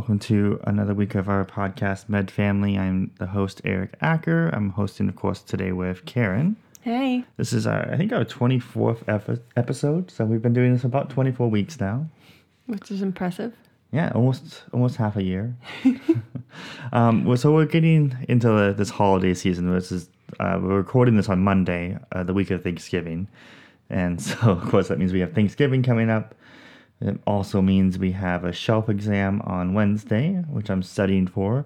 Welcome to another week of our podcast, Med Family. I'm the host, Eric Acker. I'm hosting, of course, today with Karen. Hey. This is our, I think, our 24th epi- episode. So we've been doing this about 24 weeks now. Which is impressive. Yeah, almost almost half a year. um, well, so we're getting into the, this holiday season. This is uh, we're recording this on Monday, uh, the week of Thanksgiving, and so of course that means we have Thanksgiving coming up. It also means we have a shelf exam on Wednesday, which I'm studying for,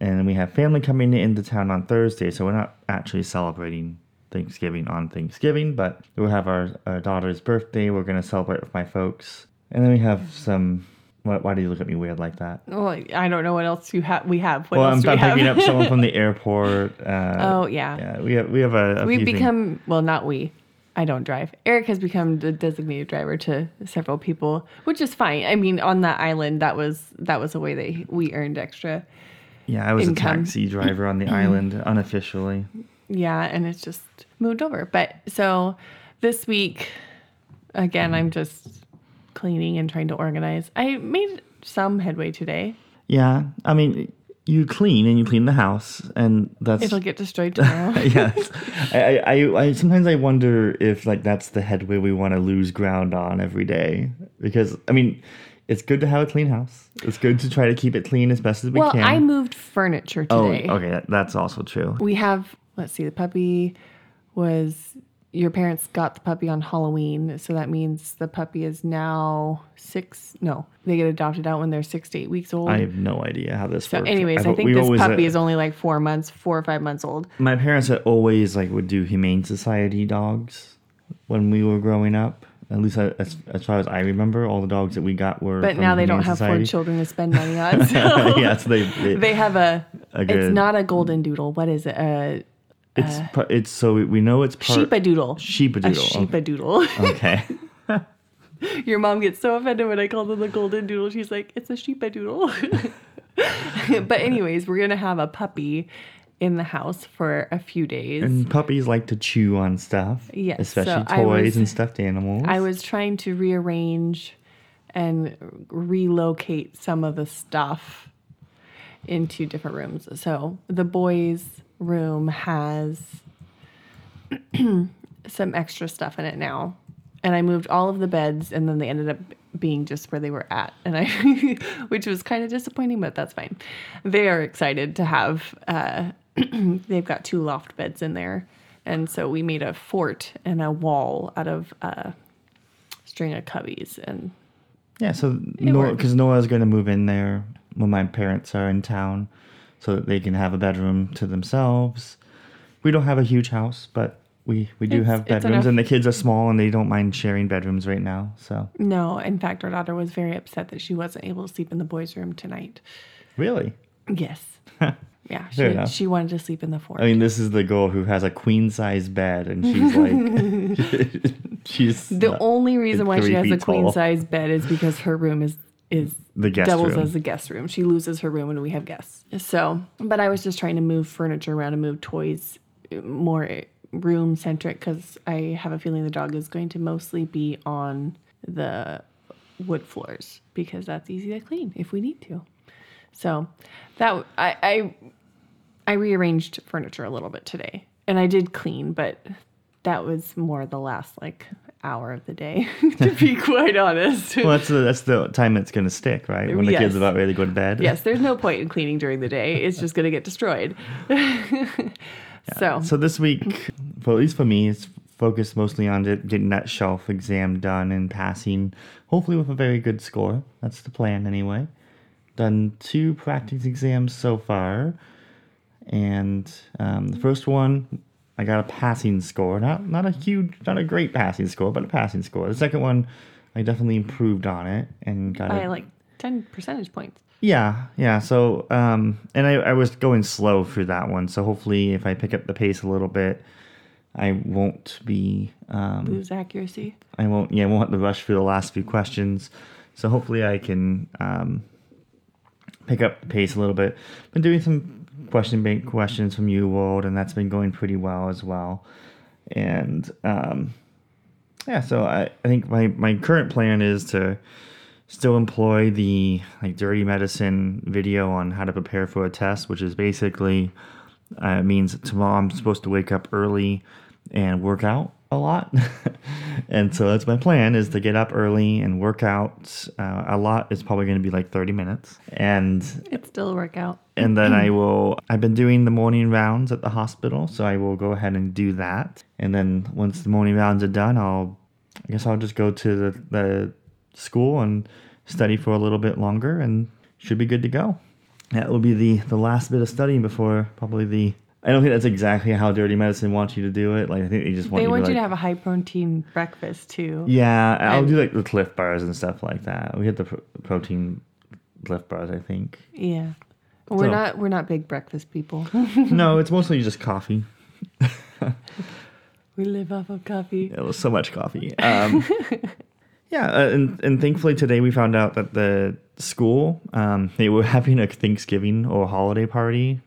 and we have family coming into town on Thursday. So we're not actually celebrating Thanksgiving on Thanksgiving, but we'll have our, our daughter's birthday. We're gonna celebrate with my folks, and then we have some. Why, why do you look at me weird like that? Well, I don't know what else you have. We have. What well, I'm, I'm picking up someone from the airport. Uh, oh yeah. yeah, we have we have a. a We've few things- become well, not we. I don't drive. Eric has become the designated driver to several people, which is fine. I mean, on that island, that was that was a way that we earned extra. Yeah, I was income. a taxi driver on the island unofficially. Yeah, and it's just moved over. But so this week, again, I'm just cleaning and trying to organize. I made some headway today. Yeah, I mean, you clean and you clean the house, and that's It'll get destroyed tomorrow. yes. I, I, I, sometimes I wonder if like that's the headway we want to lose ground on every day because I mean, it's good to have a clean house. It's good to try to keep it clean as best as we well, can. I moved furniture today oh, today. okay, that, that's also true. We have, let's see, the puppy was, your parents got the puppy on Halloween. So that means the puppy is now six, no, they get adopted out when they're six to eight weeks old. I have no idea how this so, works. anyways, I I've- think this puppy uh, is only like four months, four or five months old. my parents had always like would do humane society dogs when we were growing up at least I- as, as far as i remember all the dogs that we got were But now they don't have society. four children to spend money on. So yeah so they, they, they have a, A it's not a golden doodle. What is it? A it's uh, par- it's so we, know it's part sheepadoodle. A sheepadoodle A sheepadoodle. okay Your mom gets so offended when I call them the golden doodle. She's like, it's a sheepadoodle. but anyways, we're gonna have a puppy in the house for a few days. and puppies like to chew on stuff Yes, especially so toys was- and stuffed animals I was trying to rearrange and relocate some of the stuff into different rooms. So the boys' room has some extra stuff in it now. And I moved all of the beds and then they ended up being just where they were at. And I which was kind of disappointing, but that's fine. They are excited to have uh they've got two loft beds in there. And so we made a fort and a wall out of uh string of cubbies and Yeah, so because Nora's going to move in there when my parents are in town, so that they can have a bedroom to themselves. We don't have a huge house, but we we do It's- have bedrooms, and the kids are small, and they don't mind sharing bedrooms right now. So no, in fact our daughter was very upset that she wasn't able to sleep in the boys' room tonight. really, Yes. Yeah, she, she wanted to sleep in the fort. I mean, this is the girl who has a queen size bed, and she's like, she's the only reason why she has a queen size bed is because her room is is The guest doubles room. as a guest room. She loses her room when we have guests. So, but I was just trying to move furniture around and move toys more room centric because I have a feeling the dog is going to mostly be on the wood floors because that's easy to clean if we need to. So that I I, I rearranged furniture a little bit today, and I did clean, but that was more the last like hour of the day, to be quite honest. Well, that's the that's the time it's gonna stick, right? When the Yes. kids are about ready to go to bed. yes, there's no point in cleaning during the day; it's just going to get destroyed. So, So this week, for at least for me, it's focused mostly on getting that shelf exam done and passing, hopefully with a very good score. That's the plan anyway. Done two practice exams so far, and um, the first one I got a passing score. Not not a huge, not a great passing score, but a passing score. The second one, I definitely improved on it and got by a, like ten percentage points. Yeah, yeah. So, um, and I, I was going slow through that one. So hopefully, if I pick up the pace a little bit, I won't be, um, Lose accuracy. I won't, yeah, I won't have to rush through the last few questions. So hopefully, I can um, pick up the pace a little bit. Been doing some question bank questions from UWorld, and that's been going pretty well as well. And um, yeah, so I, I think my, my current plan is to still employ the like dirty medicine video on how to prepare for a test, which is basically uh, means tomorrow I'm supposed to wake up early and work out a lot. and so that's my plan is to get up early and work out uh, a lot. It's probably going to be like 30 minutes. And It's still a workout. and then I will. I've been doing the morning rounds at the hospital, so I will go ahead and do that. And then once the morning rounds are done, I'll. I guess I'll just go to the, the school and study for a little bit longer, and should be good to go. That will be the the last bit of studying before probably the. I don't think that's exactly how Dirty Medicine wants you to do it. Like I think they just want They you want to, you like, to have a high protein breakfast too. Yeah, I'll do like the Clif Bars and stuff like that. We had the pro- protein Clif Bars, I think. Yeah. We're So- not we're not big breakfast people. no, it's mostly just coffee. we live off of coffee. It was so much coffee. Um, yeah, uh, and and thankfully today we found out that the school um, they were having a Thanksgiving or holiday party.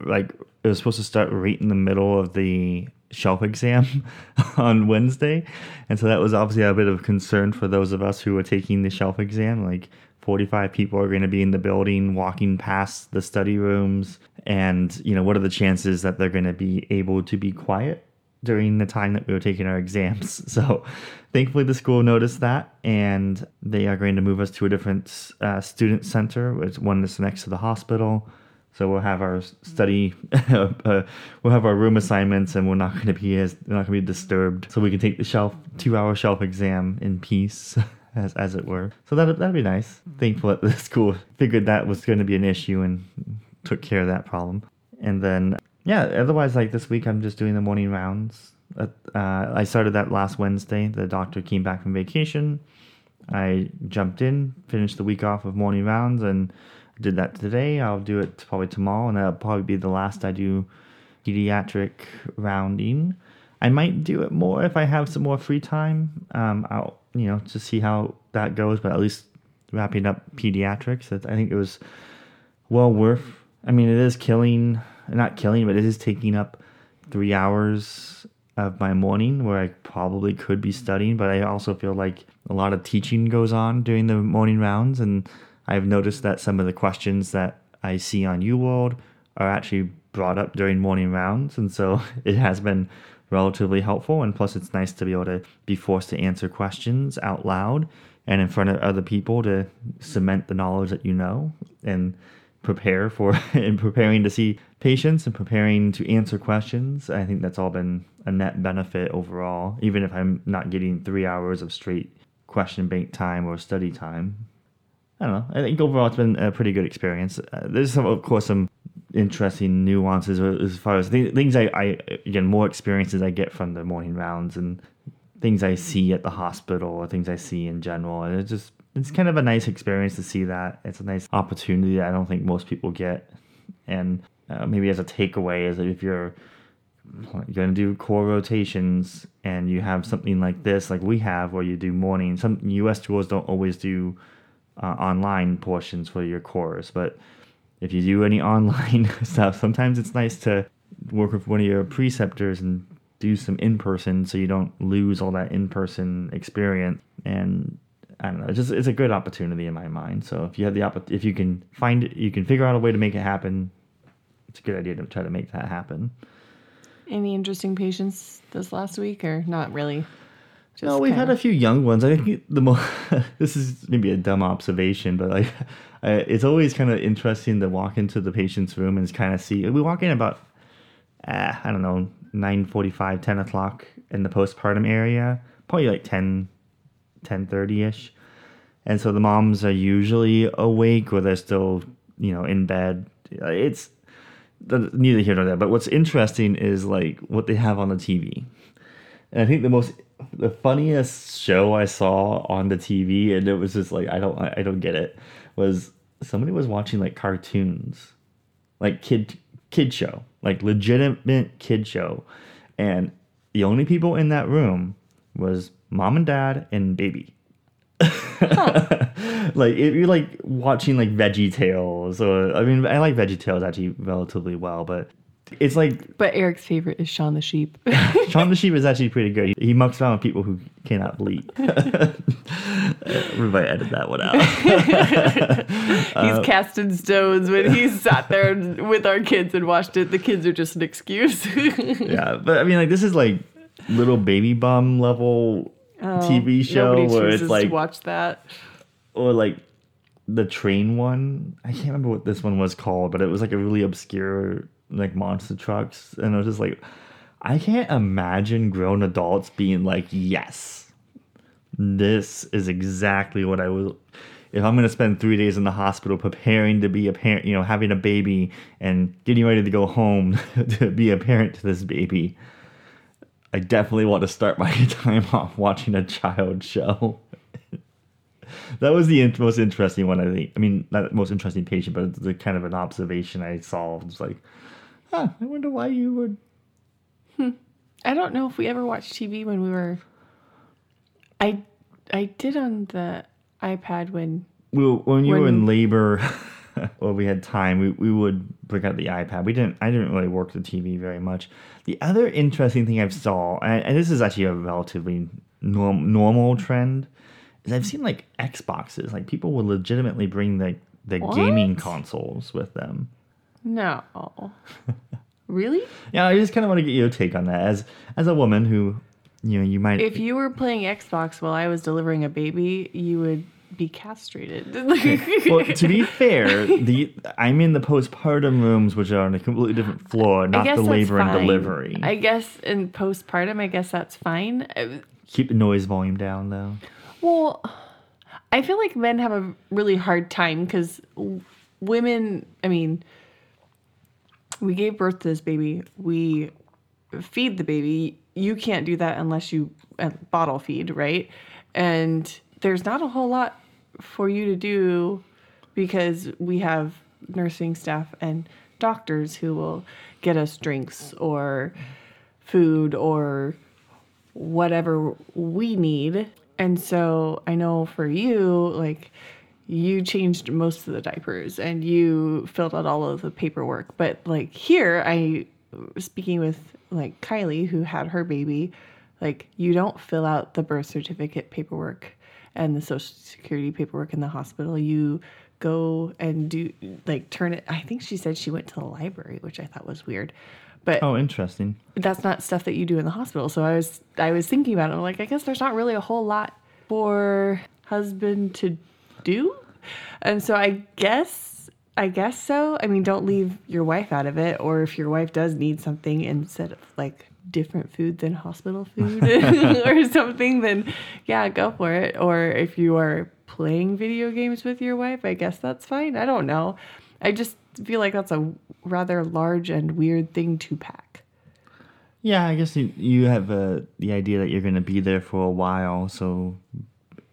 Like it was supposed to start right in the middle of the shelf exam on Wednesday, and so that was obviously a bit of concern for those of us who were taking the shelf exam. Like. 45 people are going to be in the building walking past the study rooms and you know what are the chances that they're going to be able to be quiet during the time that we were taking our exams. So thankfully the school noticed that and they are going to move us to a different uh, student center, which one that's next to the hospital. So we'll have our study, uh, we'll have our room assignments, and we're not going to be as we're not going to be disturbed. So we can take the shelf two-hour shelf exam in peace, as as it were. So that that'd be nice. Thankful that the school figured that was going to be an issue and took care of that problem. And then yeah, otherwise like this week I'm just doing the morning rounds. Uh, I started that last Wednesday. The doctor came back from vacation. I jumped in, finished the week off of morning rounds, and did that today. I'll do it probably tomorrow, and that'll probably be the last I do pediatric rounding. I might do it more if I have some more free time. Um, I'll you know to see how that goes, but at least wrapping up pediatrics, I think it was well worth. I mean, it is killing, not killing, but it is taking up three hours of my morning where I probably could be studying, but I also feel like a lot of teaching goes on during the morning rounds, and I've noticed that some of the questions that I see on UWorld are actually brought up during morning rounds, and so it has been relatively helpful. And plus, it's nice to be able to be forced to answer questions out loud and in front of other people to cement the knowledge that you know and prepare for and preparing to see patients and preparing to answer questions. I think that's all been a net benefit overall, even if I'm not getting three hours of straight question bank time or study time. I don't know. I think overall it's been a pretty good experience. Uh, there's some, of course, some interesting nuances as far as th- things I, I again more experiences I get from the morning rounds and things I see at the hospital or things I see in general. And it's just it's kind of a nice experience to see that. It's a nice opportunity that I don't think most people get. And uh, maybe as a takeaway is if you're you're going to do core rotations and you have something like this like we have where you do morning some us tours don't always do uh, online portions for your cores but if you do any online stuff sometimes it's nice to work with one of your preceptors and do some in person so you don't lose all that in person experience and I don't know. It's just it's a good opportunity in my mind. So if you have the opp- if you can find it, you can figure out a way to make it happen. It's a good idea to try to make that happen. Any interesting patients this last week or not really? Just no, we've had a few young ones. I think the most this is maybe a dumb observation, but like I, it's always kind of interesting to walk into the patient's room and kind of see. We walk in about uh, I don't know 9:45, 10 o'clock in the postpartum area, probably like 10, 10:30 ish, and so the moms are usually awake or they're still you know in bed. It's neither here nor there. But what's interesting is like what they have on the TV. And I think the most the funniest show I saw on the TV, and it was just like I don't I don't get it, was somebody was watching like cartoons, like kid kid show, like legitimate kid show, and the only people in that room was mom and dad and baby. like if you're like watching like Veggie Tales or I mean I like Veggie Tales actually relatively well, but it's like But Eric's favorite is Shaun the Sheep. Shaun the Sheep is actually pretty good. He, he mucks around with people who cannot bleed. Everybody edit that one out. he's uh, casting stones when he sat there with our kids and watched it. The kids are just an excuse. yeah, but I mean like this is like little baby bum level oh, TV show Oh, where it's like to watch that. or like the train one. I can't remember what this one was called, but it was like a really obscure like monster trucks, and I was just like, I can't imagine grown adults being like, yes, this is exactly what I will. If I'm gonna spend three days in the hospital preparing to be a parent, you know, having a baby and getting ready to go home to be a parent to this baby, I definitely want to start my time off watching a child show. that was the most interesting one, I think. I mean, not the most interesting patient, but the kind of an observation I saw. It's like, huh, I wonder why you would. Hmm. I don't know if we ever watched TV when we were. I I did on the iPad when We, were- when you were in labor, well, we had time, we, we would bring out the iPad. We didn't. I didn't really work the TV very much. The other interesting thing I've saw, and, and this is actually a relatively norm, normal trend, is I've seen like Xboxes. Like people would legitimately bring the the gaming consoles with them. No, really. Yeah, I just kind of want to get your take on that as as a woman who, you know, you might. If you were playing Xbox while I was delivering a baby, you would be castrated. well, to be fair, the I'm in the postpartum rooms, which are on a completely different floor, not the labor and delivery. I guess in postpartum, I guess that's fine. Keep the noise volume down, though. Well, I feel like men have a really hard time because women, I mean, we gave birth to this baby. We feed the baby. You can't do that unless you uh, bottle feed, right? And there's not a whole lot for you to do because we have nursing staff and doctors who will get us drinks or food or whatever we need. And so I know for you, like, you changed most of the diapers and you filled out all of the paperwork. But like here, I speaking with like Kylie who had her baby, like you don't fill out the birth certificate paperwork and the social security paperwork in the hospital. You go and do like turn it. I think she said she went to the library, which I thought was weird. But Oh, interesting. that's not stuff that you do in the hospital. So I was I was thinking about it. I'm like, I guess there's not really a whole lot for husband to do. And so I guess I guess so. I mean, don't leave your wife out of it. Or if your wife does need something instead of like different food than hospital food or something, then yeah, go for it. Or if you are playing video games with your wife, I guess that's fine. I don't know. I just feel like that's a rather large and weird thing to pack. Yeah, I guess you, you have uh, the idea that you're going to be there for a while, so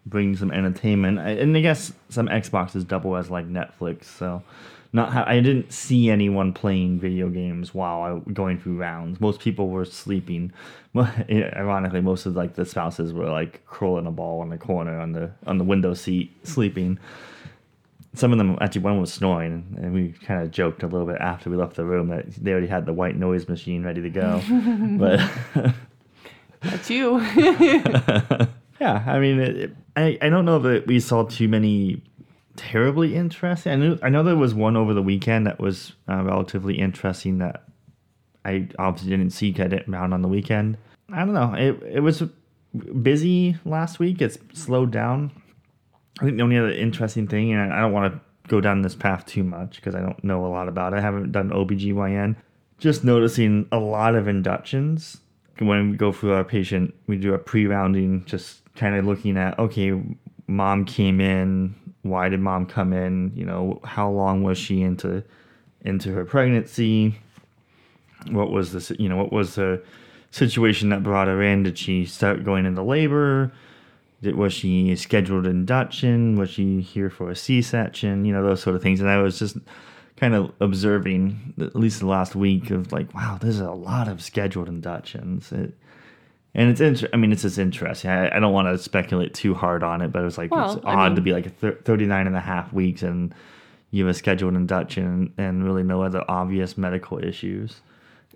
bring some entertainment. I- And I guess some Xboxes double as like Netflix, so not ha- I didn't see anyone playing video games while I going through rounds. Most people were sleeping. Ironically, most of like the spouses were like curling a ball in the corner on the on the window seat sleeping. Some of them actually one was snoring, and we kind of joked a little bit after we left the room that they already had the white noise machine ready to go. but That's you. yeah, I mean, it, I I don't know that we saw too many terribly interesting. I knew I know there was one over the weekend that was uh, relatively interesting that I obviously didn't see. 'cause I didn't round on the weekend. I don't know. It it was busy last week. It's slowed down. I think the only other interesting thing, and I don't want to go down this path too much because I don't know a lot about it. I haven't done OBGYN. Just noticing a lot of inductions. When we go through our patient, we do a pre rounding, just kind of looking at, okay, mom came in. Why did mom come in? You know, how long was she into into her pregnancy? What was the, you know, what was the situation that brought her in? Did she start going into labor? Did, was she scheduled induction? Was she here for a C section? You know, those sort of things. And I was just kind of observing, at least the last week, of like, wow, there's a lot of scheduled inductions. It, and it's inter- I mean, it's just interesting. I, I don't want to speculate too hard on it, but it was like Well, it's I odd to be like th- 39 and a half weeks and you have a scheduled induction and really no other obvious medical issues.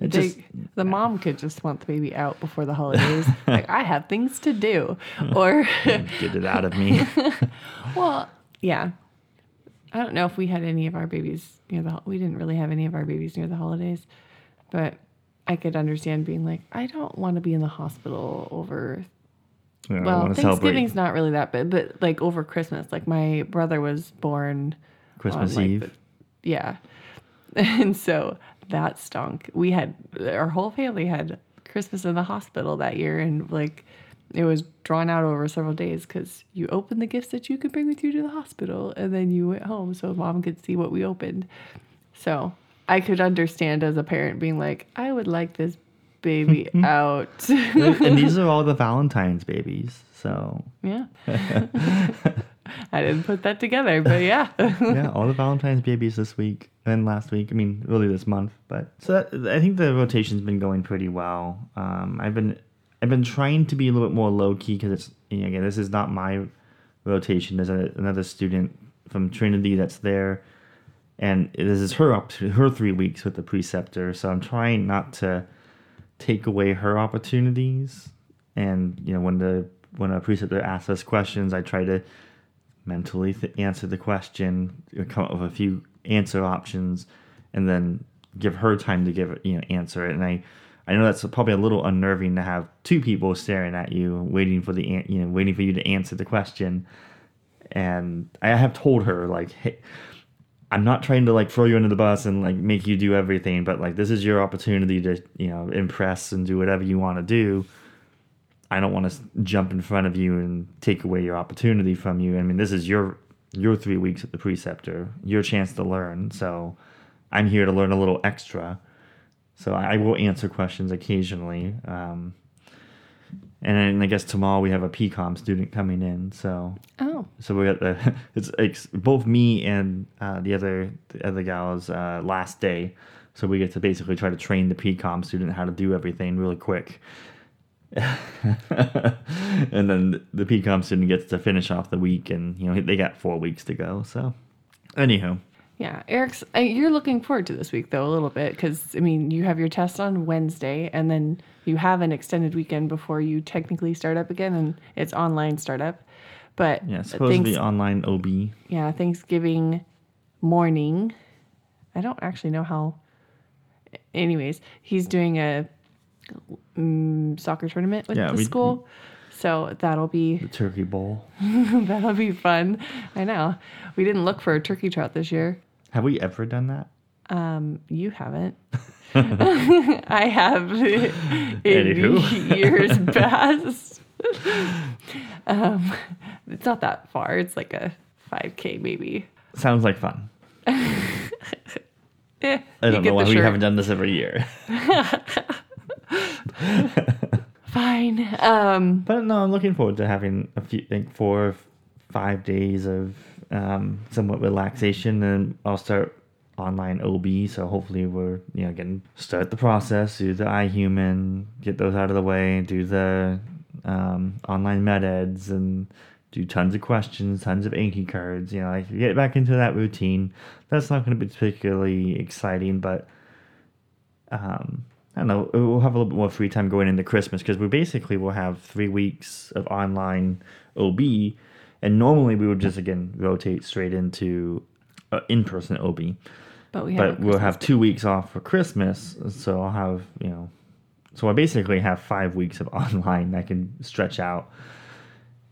It They, just the mom could just want the baby out before the holidays. like I have things to do, or get it out of me. well, yeah. I don't know if we had any of our babies near the. We didn't really have any of our babies near the holidays, but I could understand being like, I don't want to be in the hospital over. I Well, celebrate Thanksgiving's not really that bad, but like over Christmas. Like my brother was born Christmas on, like, Eve. the- yeah. And so that stunk. We had our whole family had Christmas in the hospital that year and like it was drawn out over several days cuz you opened the gifts that you could bring with you to the hospital and then you went home so mom could see what we opened. So, I could understand as a parent being like, I would like this baby out. and these are all the Valentine's babies. So yeah. I didn't put that together, but yeah. yeah, all the Valentine's babies this week and last week. I mean, really this month. But so that, I think the rotation's been going pretty well. Um, I've been I've been trying to be a little bit more low key because it's you know, again this is not my rotation. There's a, another student from Trinity that's there, and this is her up to her three weeks with the preceptor. So I'm trying not to take away her opportunities. And you know, when the when a preceptor asks us questions, I try to mentally th- answer the question, come up with a few answer options, and then give her time to give it, you know, answer it. And I, I know that's probably a little unnerving to have two people staring at you, waiting for the, you know, waiting for you to answer the question. And I have told her like, hey, I'm not trying to like throw you under the bus and like make you do everything, but like this is your opportunity to, you know, impress and do whatever you want to do. I don't want to jump in front of you and take away your opportunity from you. I mean, this is your your three weeks at the preceptor, your chance to learn. So I'm here to learn a little extra. So I will answer questions occasionally. Um, and then I guess tomorrow we have a PCOM student coming in. So Oh. so we got the it's like both me and uh, the other the other gal's uh, last day. So we get to basically try to train the PCOM student how to do everything really quick. and then the PCOM student gets to finish off the week, and you know they got four weeks to go. So, anyhow, Yeah, Eric's. uh, You're looking forward to this week though a little bit because I mean you have your test on Wednesday and then you have an extended weekend before you technically start up again and it's online startup. But yeah, it's supposed to be thanks- online OB. yeah Thanksgiving morning. I don't actually know how. Anyways, he's doing a um, soccer tournament with Yeah, the we- school, so that'll be The Turkey Bowl. that'll be fun. I know we didn't look for a turkey trot this year. Have we ever done that? Um, you haven't. I have in Anywho. years past. um, it's not that far. It's like a 5K maybe. Sounds like fun. Eh, I don't know why we haven't done this every year. Fine. Um, But no, I'm looking forward to having a few, like four, or five days of um, somewhat relaxation, and I'll start online OB. So hopefully we're you know getting start the process, do the iHuman, get those out of the way, do the um, online med eds, and do tons of questions, tons of Anki cards. You know, like get back into that routine. That's not going to be particularly exciting, but um, I don't know. We'll have a little bit more free time going into Christmas because we basically will have three weeks of online OB, and normally we would just again rotate straight into uh, in-person OB. but we have. But we'll have two weeks off for Christmas, so I'll have you know, so I basically have five weeks of online that I can stretch out,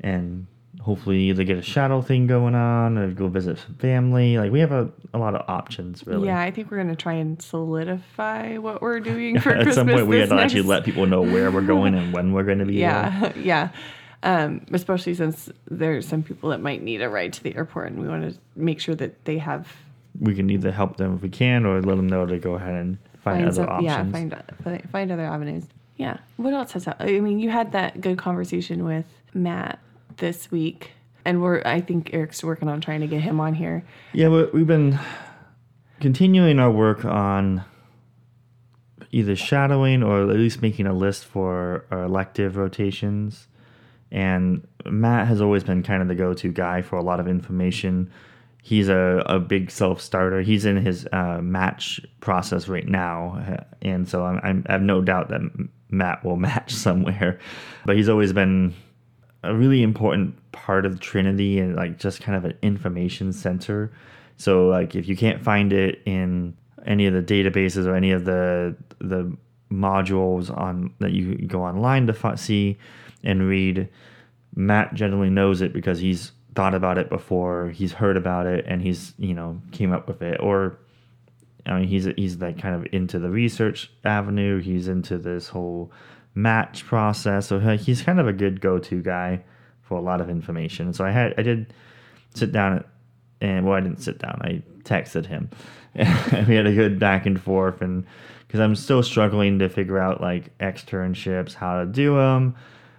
and hopefully either get a shadow thing going on or go visit some family. Like we have a, a lot of options really. Yeah, I think we're gonna try and solidify what we're doing for At Christmas. some point, we had to actually let people know where we're going and when we're going to be. there. Yeah, yeah. Um, especially since there's some people that might need a ride to the airport, and we want to make sure that they have we can either help them if we can or let them know to go ahead and find, find other some- options. yeah, find find- find other avenues. Yeah. What else has happened? I mean, you had that good conversation with Matt this week, and we're I think Eric's working on trying to get him on here. Yeah, we- we've been continuing our work on either shadowing or at least making a list for our elective rotations. And Matt has always been kind of the go to guy for a lot of information. He's a, a big self starter. He's in his uh, match process right now. And so I'm, I'm, I have no doubt that Matt will match somewhere. But he's always been a really important part of Trinity and like just kind of an information center. So like if you can't find it in any of the databases or any of the the modules on that you go online to see and read, Matt generally knows it because he's thought about it before, he's heard about it, and he's you know came up with it. Or I mean, he's he's like kind of into the research avenue. He's into this whole match process, so he's kind of a good go-to guy for a lot of information. So I had I did sit down and well, I didn't sit down. I texted him, and we had a good back and forth. And because I'm still struggling to figure out like externships, how to do them,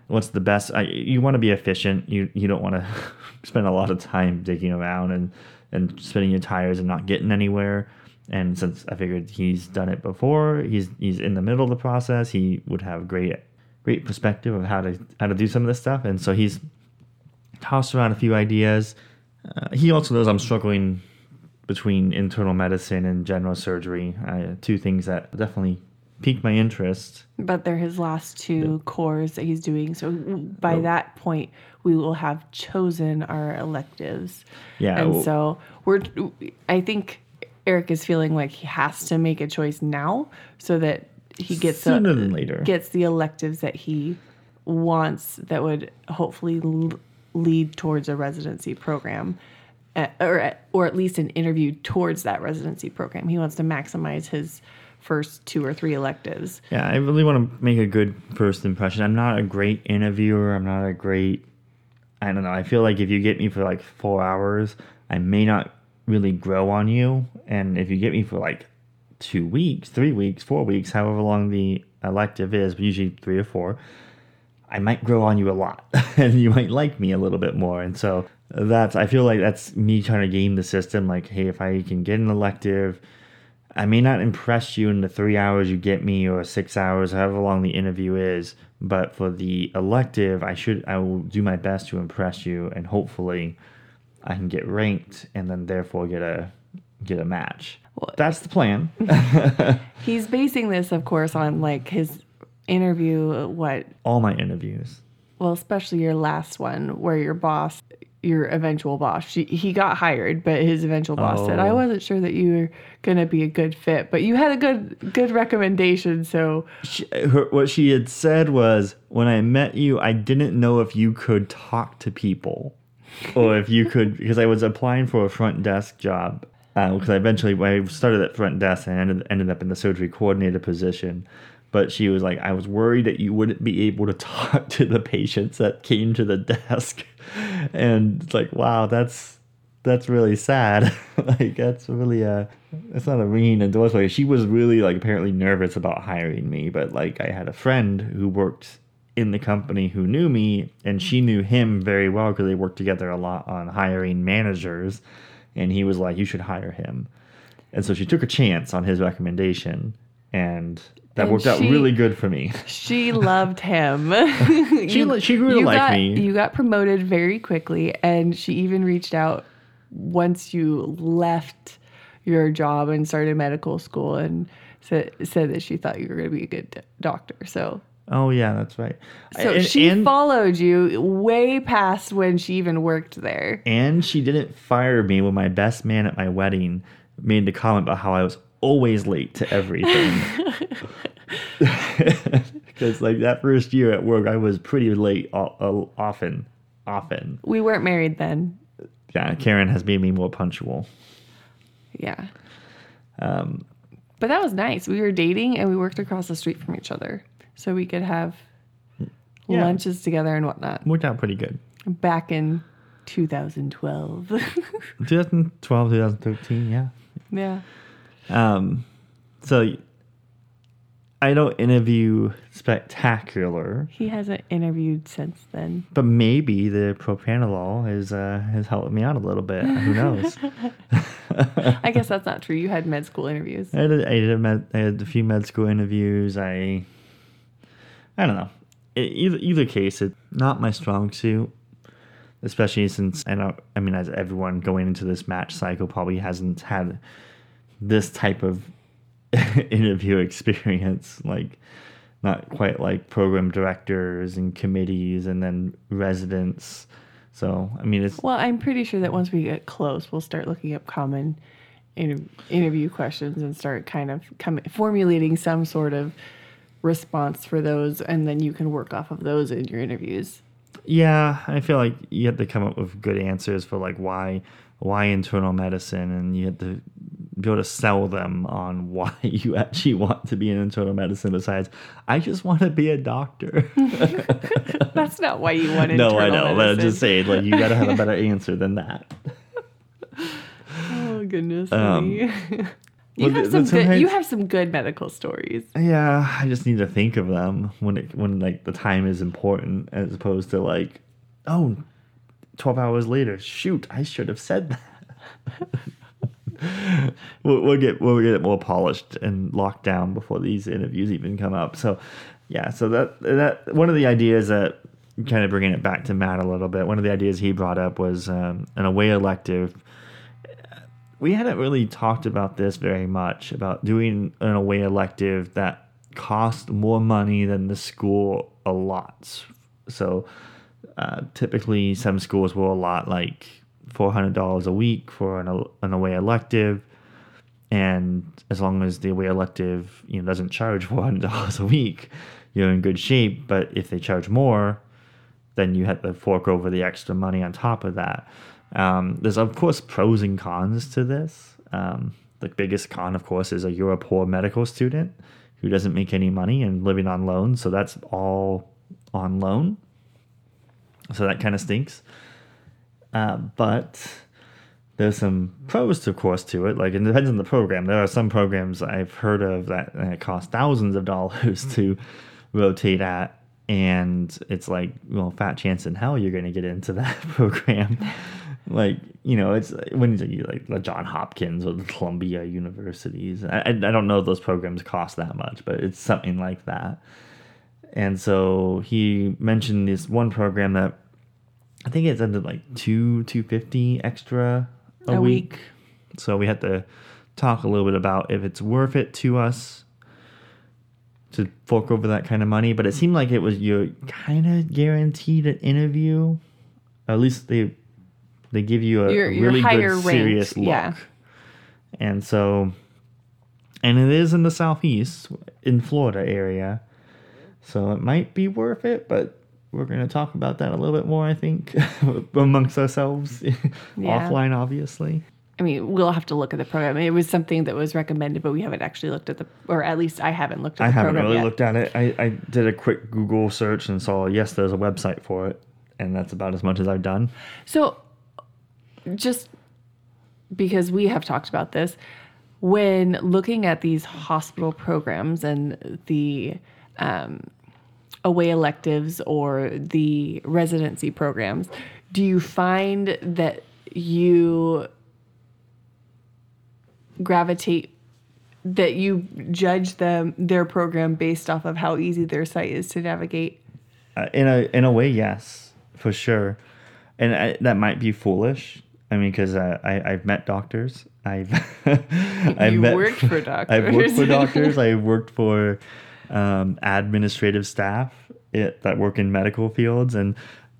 what's the best. I, you want to be efficient. You you don't want to spend a lot of time digging around and and spinning your tires and not getting anywhere. And since I figured he's done it before, he's he's in the middle of the process. He would have great great perspective of how to how to do some of this stuff. And so he's tossed around a few ideas. Uh, he also knows I'm struggling between internal medicine and general surgery, uh, two things that definitely piqued my interest. But they're his last two cores that he's doing. So by Nope. that point, we will have chosen our electives. Yeah, And well- so we're, I think Eric is feeling like he has to make a choice now so that he gets Sooner the, than later. gets the electives that he wants that would hopefully l- lead towards a residency program. uh, or or at least an interview towards that residency program. He wants to maximize his first two or three electives. Yeah, I really want to make a good first impression. I'm not a great interviewer. I'm not a great. I don't know. I feel like if you get me for like four hours, I may not really grow on you. And if you get me for like two weeks, three weeks, four weeks, however long the elective is, but usually three or four, I might grow on you a lot and you might like me a little bit more. And so that's, I feel like that's me trying to game the system. Like, hey, if I can get an elective, I may not impress you in the three hours you get me or six hours, however long the interview is. But for the elective, I should, I will do my best to impress you and hopefully I can get ranked and then therefore get a, get a match. That's the plan. He's basing this, of course, on like his interview. What? All my interviews. Well, especially your last one, where your boss, your eventual boss, she, he got hired, but his eventual boss said, "I Oh. wasn't sure that you were gonna be a good fit, but you had a good good recommendation." So she, her, what she had said was, when I met you, I didn't know if you could talk to people or if you could, because I was applying for a front desk job. Um, because I eventually, I started at front desk and ended, ended up in the surgery coordinator position. But she was like, I was worried that you wouldn't be able to talk to the patients that came to the desk. And it's like, wow, that's that's really sad. like that's really a that's not a mean endorsement. She was really like apparently nervous about hiring me, but like I had a friend who worked in the company who knew me and she knew him very well because they worked together a lot on hiring managers and he was like you should hire him. And so she took a chance on his recommendation and that And worked out really good for me. she loved him. She li- she grew to you like got, me. You got promoted very quickly, and she even reached out once you left your job and started medical school, and said said that she thought you were going to be a good doctor. So. Oh yeah, that's right. So And- she and- followed you way past when she even worked there. And she didn't fire me when my best man at my wedding made the comment about how I was always late to everything. Because like that first year at work, I was pretty late often, often. We weren't married then. Yeah, Karen has made me more punctual. Yeah. Um, But that was nice. We were dating and we worked across the street from each other. So we could have Yeah. lunches together and whatnot. worked out pretty good. Back in 2012. 2012, 2013, yeah. yeah. Um, so I don't interview spectacular, He hasn't interviewed since then. but maybe the propranolol has uh, has helped me out a little bit. Who knows? I guess that's not true. You had med school interviews. I a, I did a med, I had a few med school interviews. I I don't know. Either either case, it's not my strong suit. Especially since I don't. I mean, as everyone going into this match cycle probably hasn't had this type of interview experience. Like, not quite like program directors and committees, and then residents. So I mean, it's Well, I'm pretty sure that once we get close, we'll start looking up common inter- interview questions and start kind of com- formulating some sort of response for those, and then you can work off of those in your interviews. Yeah, I feel like you have to come up with good answers for like why why internal medicine, and you have to be able to sell them on why you actually want to be in internal medicine. Besides, I just want to be a doctor. That's not why you want no, I internal know, but I'm just saying, like you got to have a better answer than that. Oh goodness Um, me. You have some good. You have some good medical stories. Yeah, I just need to think of them when it when like the time is important, as opposed to like, oh, 12 hours later, shoot, I should have said that. we'll, we'll get we'll get it more polished and locked down before these interviews even come up. So, yeah, so that that one of the ideas that kind of bringing it back to Matt a little bit. One of the ideas he brought up was um, an away elective we hadn't really talked about this very much about doing an away elective that cost more money than the school allots. So uh, typically, some schools will allot like four hundred dollars a week for an, an away elective, and as long as the away elective you know doesn't charge four hundred dollars a week, you're in good shape. But if they charge more, then you have to fork over the extra money on top of that. Um, there's of course pros and cons to this. Um, the biggest con, of course, is that you're a poor medical student who doesn't make any money and living on loan, so that's all on loan. So that kind of stinks. Uh, but there's some pros, of course, to it. Like it depends on the program. There are some programs I've heard of that uh, cost thousands of dollars to rotate at, and it's like, well, fat chance in hell you're going to get into that program. Like you know, it's when you like the John Hopkins or the Columbia universities. I, I don't know if those programs cost that much, but it's something like that. And so he mentioned this one program that I think it's ended like two two fifty extra a, A week. week. So we had to talk a little bit about if it's worth it to us to fork over that kind of money. But it seemed like it was you're kind of guaranteed an interview. At least they they give you a, You're- a really higher good serious look. yeah. And so, and it is in the southeast, in Florida area, so it might be worth it. But we're going to talk about that a little bit more, I think, amongst ourselves, Yeah. offline, obviously. I mean, we'll have to look at the program. It was something that was recommended, but we haven't actually looked at the, or at least I haven't looked at I haven't really yet. looked at it. I, I did a quick Google search and saw yes, there's a website for it, and that's about as much as I've done. So, just because we have talked about this, when looking at these hospital programs and the um, away electives or the residency programs, do you find that you gravitate that you judge them their program based off of how easy their site is to navigate? Uh, in a in a way, yes, for sure, and I, that might be foolish. I mean, because uh, I I've met doctors. I've I've met, worked for doctors. I've worked for doctors. doctors. I've worked for um, administrative staff it, that work in medical fields, and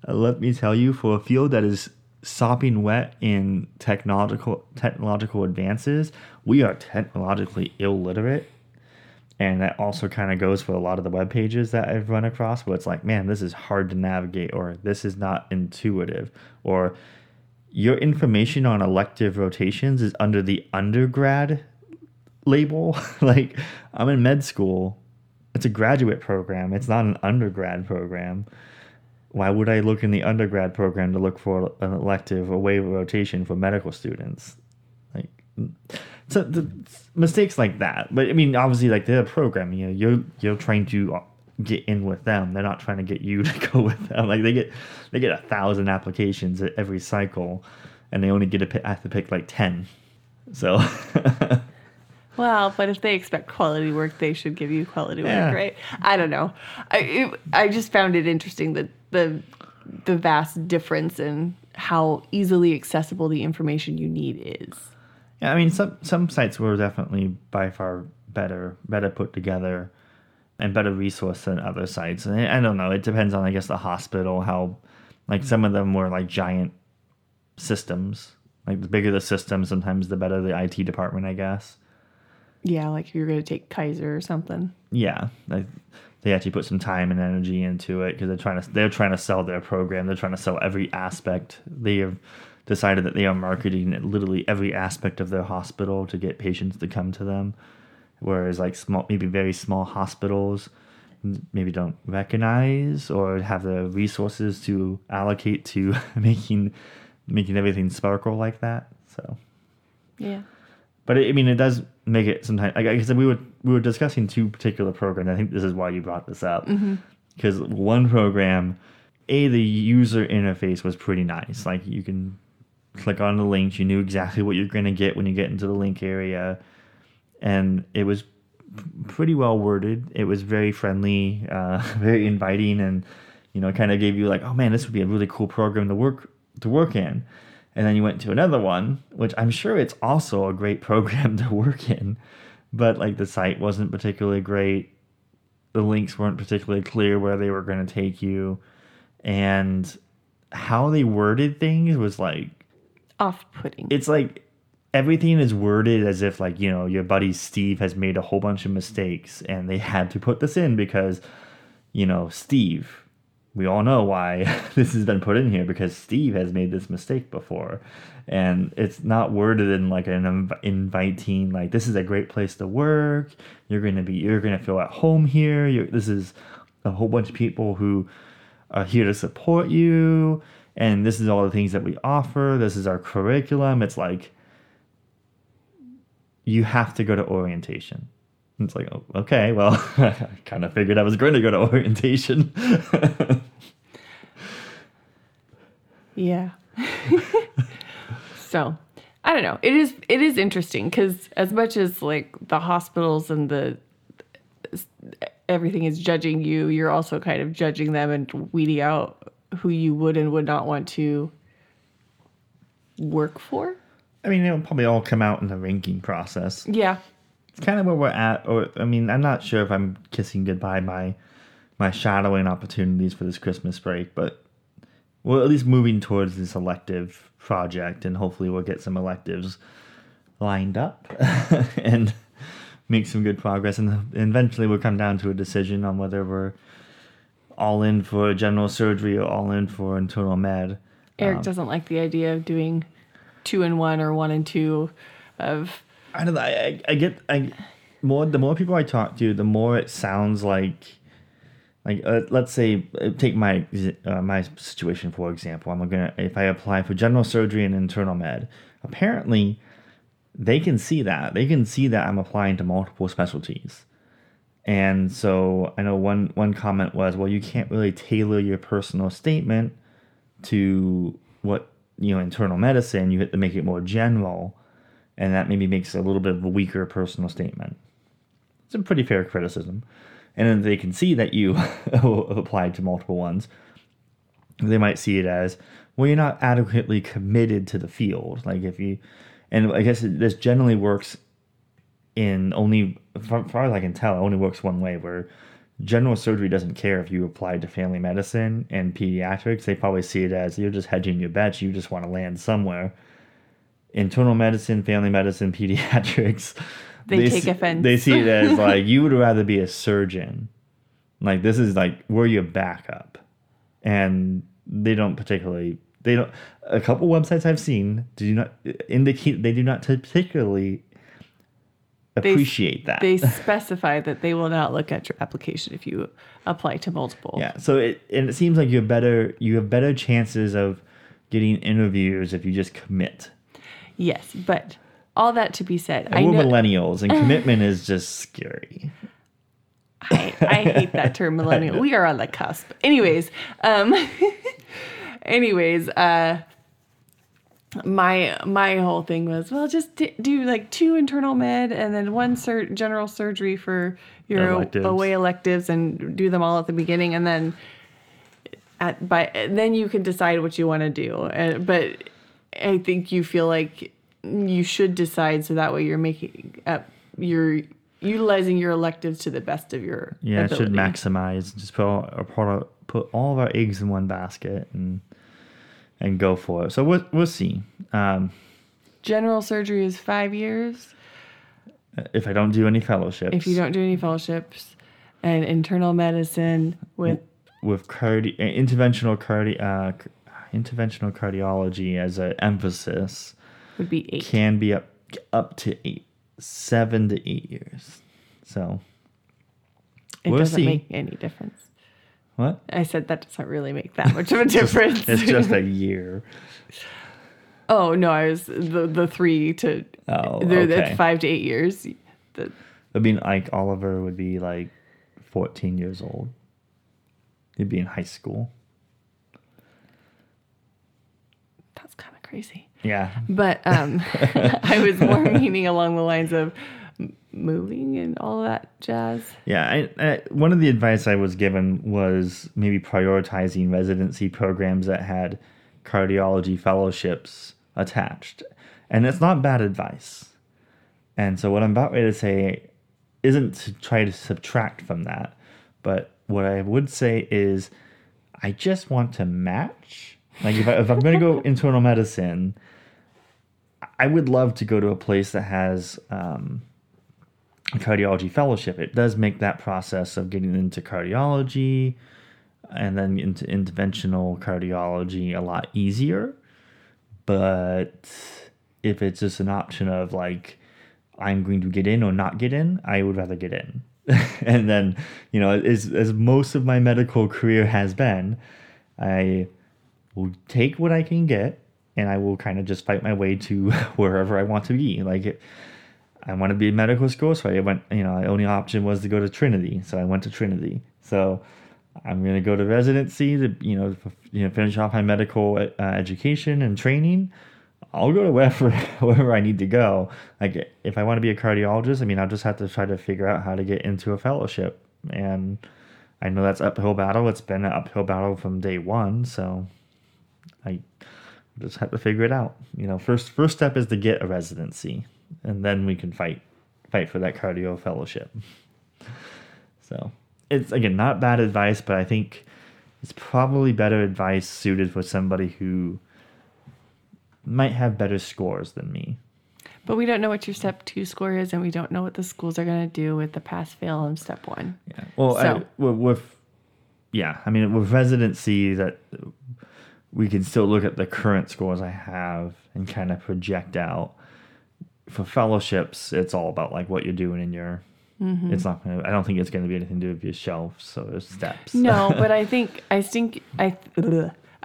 uh, let me tell you, for a field that is sopping wet in technological technological advances, we are technologically illiterate and that also kind of goes for a lot of the web pages that I've run across where it's like, man, this is hard to navigate, or this is not intuitive, or your information on elective rotations is under the undergrad label. like, I'm in med school, it's a graduate program, it's not an undergrad program. Why would I look in the undergrad program to look for an elective away rotation for medical students? Like, so the mistakes like that. But I mean, obviously, like they're programming. You know, you're you're trying to get in with them. They're not trying to get you to go with them. Like they get they get a thousand applications at every cycle, and they only get to pick, have to pick like ten. So. Well, but if they expect quality work, they should give you quality Yeah. work, right? I don't know. I it, I just found it interesting that the the vast difference in how easily accessible the information you need is. Yeah, I mean some some sites were definitely by far better better put together and better resourced than other sites. And I, don't know, it depends on I guess the hospital how like some of them were like giant systems. Like the bigger the system, sometimes the better the IT department, I guess. Yeah, like if you're going to take Kaiser or something. Yeah, like they actually put some time and energy into it because they're trying to they're trying to sell their program. They're trying to sell every aspect. They have decided that they are marketing literally every aspect of their hospital to get patients to come to them. Whereas like small, maybe very small hospitals maybe don't recognize or have the resources to allocate to making making everything sparkle like that. So Yeah. but it, I mean, it does make it sometimes. Like I said, we were we were discussing two particular programs. I think this is why you brought this up mm-hmm. because one program, a the user interface was pretty nice. Like you can click on the links, you knew exactly what you're going to get when you get into the link area, and it was pretty well worded. It was very friendly, uh, very inviting, and you know, kind of gave you like, oh man, this would be a really cool program to work to work in. And then you went to another one, which I'm sure it's also a great program to work in, but like the site wasn't particularly great. The links weren't particularly clear where they were going to take you, and how they worded things was like Off putting. it's like everything is worded as if like you know your buddy steve has made a whole bunch of mistakes and they had to put this in because you know steve we all know why this has been put in here because steve has made this mistake before. And it's not worded in like an inv- inviting like this is a great place to work. You're gonna be you're gonna feel at home here. You're, this is a whole bunch of people who are here to support you. And this is all the things that we offer. This is our curriculum. It's like you have to go to orientation it's like oh, okay well i kind of figured i was going to go to orientation Yeah. so, I don't know. It is it is interesting cuz as much as like the hospitals and the everything is judging you, you're also kind of judging them and weeding out who you would and would not want to work for. I mean it'll probably all come out in the ranking process. Yeah. it's kind of where we're at or i mean i'm not sure if i'm kissing goodbye my my shadowing opportunities for this christmas break but we're at least moving towards this elective project and hopefully we'll get some electives lined up and make some good progress. And eventually we'll come down to a decision on whether we're all in for general surgery or all in for internal med. Eric um, doesn't like the idea of doing two and one or one and two of I don't know. I, I, get I more the more people I talk to, the more it sounds like like uh, let's say uh, take my uh, my situation for example. I'm gonna if I apply for general surgery and internal med, apparently they can see that they can see that I'm applying to multiple specialties. And so I know one one comment was, well, you can't really tailor your personal statement to what you know internal medicine. You have to make it more general and that maybe makes a little bit of a weaker personal statement. It's a pretty fair criticism. And then they can see that you applied to multiple ones. They might see it as, well, you're not adequately committed to the field. Like if you, and I guess this generally works in only, far, far as I can tell, it only works one way where general surgery doesn't care if you applied to family medicine and pediatrics. They probably see it as you're just hedging your bets. You just want to land somewhere internal medicine, family medicine, pediatrics. They take see, offense. They see it as like you would rather be a surgeon. Like this is like we're your backup, and they don't particularly. They don't. A couple websites I've seen do not indicate they do not particularly They- appreciate that. they specify that they will not look at your application if you apply to multiple. Yeah. So it and it seems like you have better you have better chances of getting interviews if you just commit. Yes, but all that to be said, And I we're know millennials, and commitment is just scary. I, I hate that term millennial. We are on the cusp. Anyways, um, anyways, uh, my my whole thing was well, just d- do like two internal med and then one sur- general surgery for your Electives. away electives and do them all at the beginning and then at by then you can decide what you want to do. Uh, but I think you feel like you should decide so that way you're making up you're utilizing your electives to the best of your Yeah, it should maximize. Just put all, put all- put all of our eggs in one basket and and go for it. So we'll we'll see. Um, General surgery is five years. if I don't do any fellowships, If you don't do any fellowships, and internal medicine with with cardi- uh, interventional cardi- uh, interventional cardiology as an emphasis would be eight. can be up up to eight, seven to eight years. So it we'll doesn't see. make any difference. What? I said that doesn't really make that much of a difference. It's just a year. oh no, I was the the three to Oh, okay. it's five to eight years. The, I mean, like Oliver would be like fourteen years old. He'd be in high school. that's kind of crazy. Yeah. But um, I was more meaning along the lines of moving and all that jazz. Yeah, I, I, one of the advice I was given was maybe prioritizing residency programs that had cardiology fellowships attached. And it's not bad advice. And so what I'm about ready to say isn't to try to subtract from that, but what I would say is I just want to match. Like if, I, if I'm going to go internal medicine, I would love to go to a place that has um, cardiology fellowship. It does make that process of getting into cardiology and then into interventional cardiology a lot easier. But if it's just an option of like, I'm going to get in or not get in, I would rather get in. and then, you know, as, as most of my medical career has been, I will take what I can get and I will kind of just fight my way to wherever I want to be. Like, I want to be in medical school, so I went. You know, the only option was to go to Trinity, so I went to Trinity. So I'm gonna go to residency to you know you know finish off my medical uh, education and training. I'll go to wherever wherever I need to go. Like if I want to be a cardiologist, I mean, I'll just have to try to figure out how to get into a fellowship, and I know that's uphill battle. It's been an uphill battle from day one, so I just have to figure it out. You know, first first step is to get a residency, and then we can fight fight for that cardio fellowship. So it's again not bad advice, but I think it's probably better advice suited for somebody who might have better scores than me. But we don't know what your step two score is, and we don't know what the schools are going to do with the pass fail on step one. Yeah. Well, I, So- with, with yeah, I mean with residency that we can still look at the current scores I have and kind of project out. For fellowships, it's all about like what you're doing in your. Mm-hmm. It's not. Gonna, I don't think it's going to be anything to do with your shelf. So there's steps. No, but I think I think I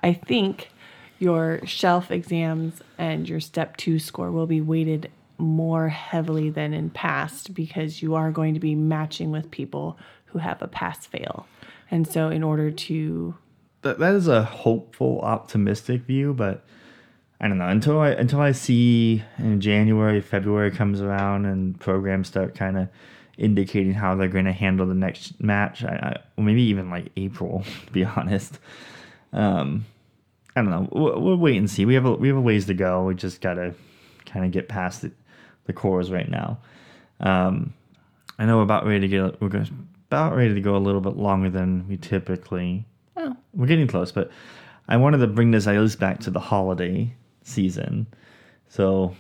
I think your shelf exams and your step two score will be weighted more heavily than in past because you are going to be matching with people who have a pass fail. And so in order to that, that is a hopeful, optimistic view, but I don't know until I until I see in January, February comes around and programs start kind of indicating how they're going to handle the next match. I, I maybe even like April, to be honest. Um, I don't know. We'll, we'll wait and see. We have a, we have a ways to go. We just gotta kind of get past the, the cores right now. Um, I know we're about ready to get we're about ready to go a little bit longer than we typically oh we're getting close, but I wanted to bring this at least back to the holiday season. So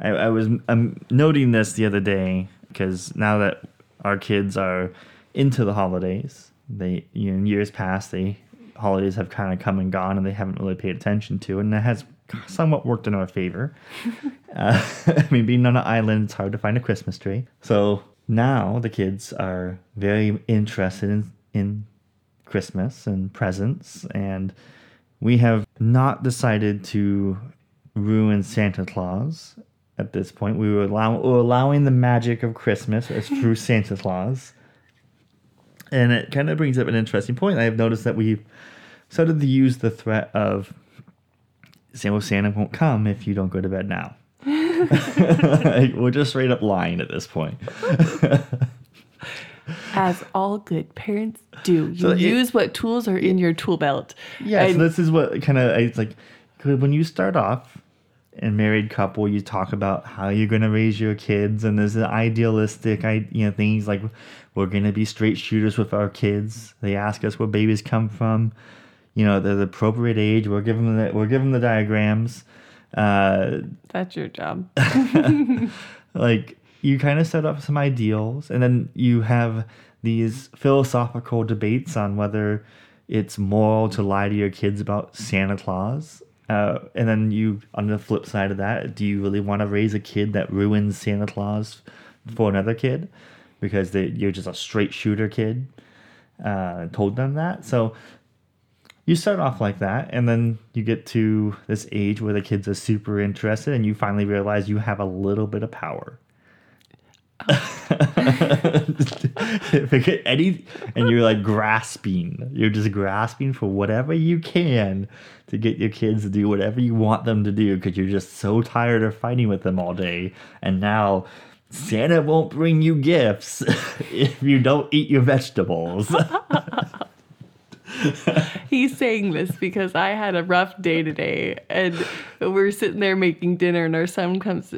I, I was I'm noting this the other day because now that our kids are into the holidays, they you know, in years past they holidays have kind of come and gone and they haven't really paid attention to, and that has somewhat worked in our favor. uh, I mean, being on an island, it's hard to find a Christmas tree. So now the kids are very interested in in Christmas and presents, and we have not decided to ruin Santa Claus at this point. We were, allow- were allowing the magic of Christmas as through Santa Claus. And it kind of brings up an interesting point. I've noticed that we've started to use the threat of saying, well, Santa won't come if you don't go to bed now. Like, we're just straight up lying at this point. As all good parents do, you So it- use what tools are in your tool belt. Yeah, so this is what kind of it's like 'cause when you start off in married couple, you talk about how you're going to raise your kids, and there's an idealistic, I you know, things like we're going to be straight shooters with our kids. They ask us where babies come from. You know, they're the appropriate age. We're giving them the, we're giving them the diagrams. Uh, That's your job. like you kind of set up some ideals and then you have these philosophical debates on whether it's moral to lie to your kids about santa claus. Uh, and then you on the flip side of that do you really want to raise a kid that ruins santa claus for another kid? Because they, you're just a straight shooter kid uh, told them that. So you start off like that and then you get to this age where the kids are super interested and you finally realize you have a little bit of power Any and you're like grasping. You're just grasping for whatever you can to get your kids to do whatever you want them to do because you're just so tired of fighting with them all day. And now santa won't bring you gifts if you don't eat your vegetables. He's saying this because I had a rough day today, and we're sitting there making dinner, and our son comes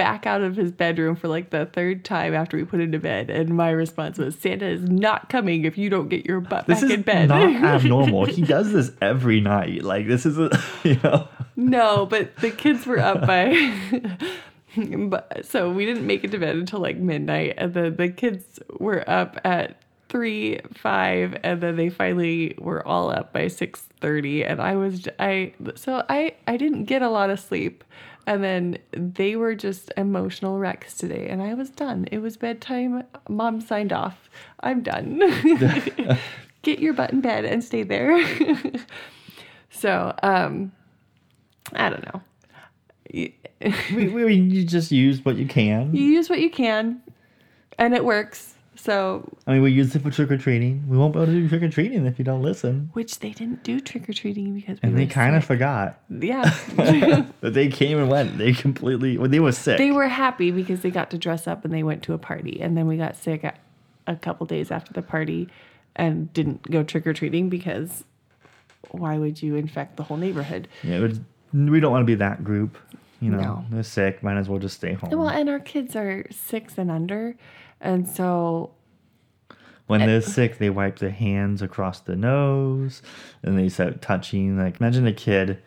back out of his bedroom for like the third time after we put him to bed, and my response was, "Santa is not coming if you don't get your butt This back is in bed." not abnormal. He does this every night. Like this is a you know. no, but the kids were up by. but so we didn't make it to bed until like midnight, and then the kids were up at three, five, and then they finally were all up by six thirty, and I was I so I I didn't get a lot of sleep, and then they were just emotional wrecks today, and I was done. It was bedtime. Mom signed off. I'm done. get your butt in bed and stay there. so um, I don't know. We, we you just use what you can. you use what you can, and it works. So, I mean, we use it for trick or treating. We won't be able to do trick or treating if you don't listen. which they didn't do trick or treating because we And they kind of forgot yeah. but they came and went. They completely when they were sick. they were happy because they got to dress up and they went to a party, and then we got sick a, a couple days after the party, and didn't go trick or treating because why would you infect the whole neighborhood? yeah, was, we don't want to be that group. You know, No. they're sick. Might as well just stay home. Well, and our kids are six and under, and so when they're sick, they wipe their hands across the nose, and they start touching. Like imagine a kid,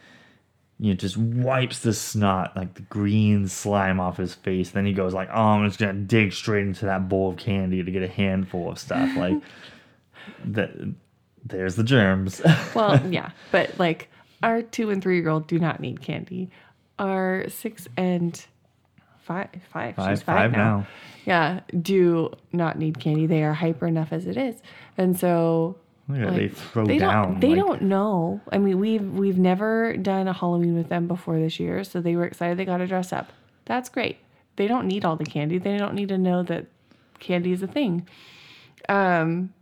you know, just wipes the snot, like the green slime off his face. Then he goes like, "Oh, I'm just gonna dig straight into that bowl of candy to get a handful of stuff." Like that. There's the germs. Well, yeah, but like our two and three year old do not need candy. Our six and five, five, Five- she's five, five now. now. Yeah, do not need candy. They are hyper enough as it is, and so at it, they throw they down. don't. They like- don't know. I mean, we've we've never done a Halloween with them before this year, so they were excited. They got to dress up. That's great. They don't need all the candy. They don't need to know that candy is a thing. Um,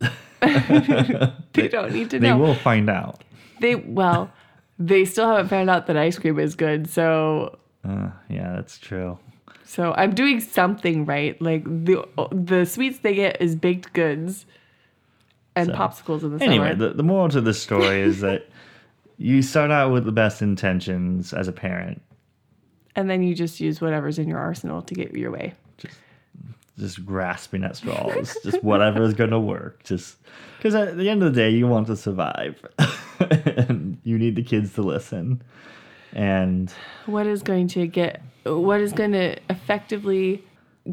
they don't need to know. They will find out. They well, they still haven't found out that ice cream is good. So Uh, yeah, that's true. so I'm doing something right. Like the the sweets they get is baked goods and So, popsicles in the Anyway, summer. the, the moral to this story is that you start out with the best intentions as a parent. and then you just use whatever's in your arsenal to get your way. just grasping at straws, just whatever is going to work. Just because at the end of the day, you want to survive, and you need the kids to listen. And What is going to get what is going to effectively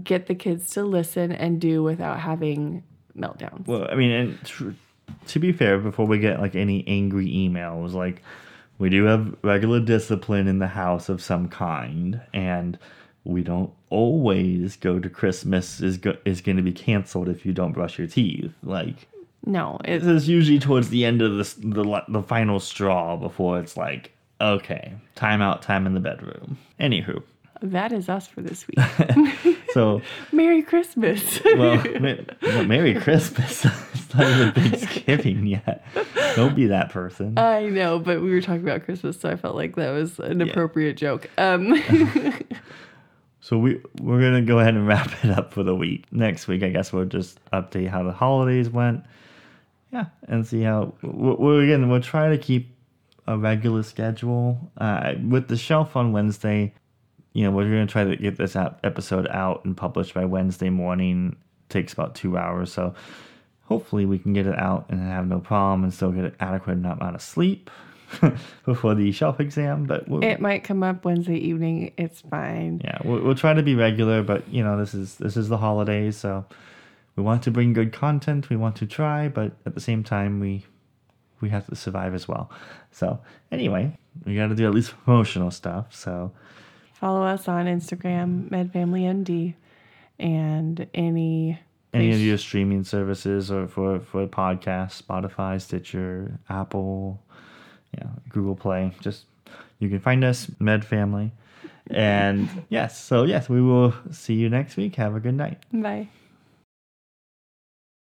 get the kids to listen and do without having meltdowns? well, I mean, and tr- to be fair, before we get like any angry emails, like we do have regular discipline in the house of some kind, and we don't always go to Christmas is go- is going to be canceled if you don't brush your teeth. Like no, it, This is usually towards the end of the, the the final straw before it's like, okay, time out, time in the bedroom. Anywho, that is us for this week. So, Merry Christmas. well, well, Merry Christmas. it's not even Thanksgiving yet. Don't be that person. I know, but we were talking about Christmas, so I felt like that was an Yeah. appropriate joke. Um, So we we're gonna go ahead and wrap it up for the week. Next week, I guess we'll just update how the holidays went. Yeah, and see how we're, we're again. We'll try to keep a regular schedule uh, with the shelf on Wednesday. You know, we're gonna try to get this ep- episode out and published by Wednesday morning. takes about two hours, so hopefully we can get it out and have no problem and still get an adequate amount of sleep before the shelf exam. But we'll, it might come up Wednesday evening. It's fine. yeah, we'll, we'll try to be regular, but you know, this is this is the holidays, so we want to bring good content. We want to try, but at the same time, we we have to survive as well. So anyway, we got to do at least promotional stuff. So Follow us on Instagram, MedFamilyMD, and any. any of your streaming services or for for podcasts, Spotify, Stitcher, Apple, yeah, Google Play, just you can find us Med Family. And yes, so yes, we will see you next week. Have a good night. Bye.